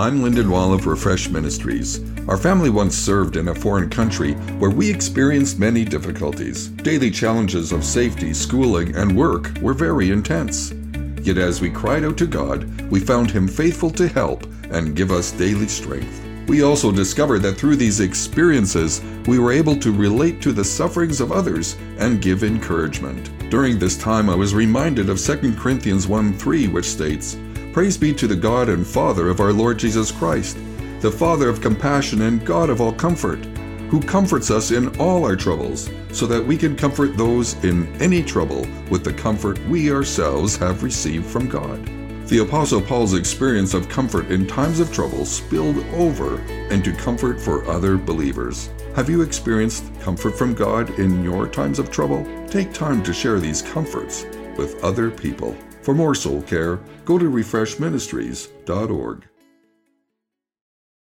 I'm Lyndon Wall of Refresh Ministries. Our family once served in a foreign country where we experienced many difficulties. Daily challenges of safety, schooling, and work were very intense. Yet as we cried out to God, we found Him faithful to help and give us daily strength. We also discovered that through these experiences, we were able to relate to the sufferings of others and give encouragement. During this time, I was reminded of 2 Corinthians 1 3, which states, Praise be to the God and Father of our Lord Jesus Christ, the Father of compassion and God of all comfort, who comforts us in all our troubles, so that we can comfort those in any trouble with the comfort we ourselves have received from God. The Apostle Paul's experience of comfort in times of trouble spilled over into comfort for other believers. Have you experienced comfort from God in your times of trouble? Take time to share these comforts with other people. For more soul care, go to refreshministries.org.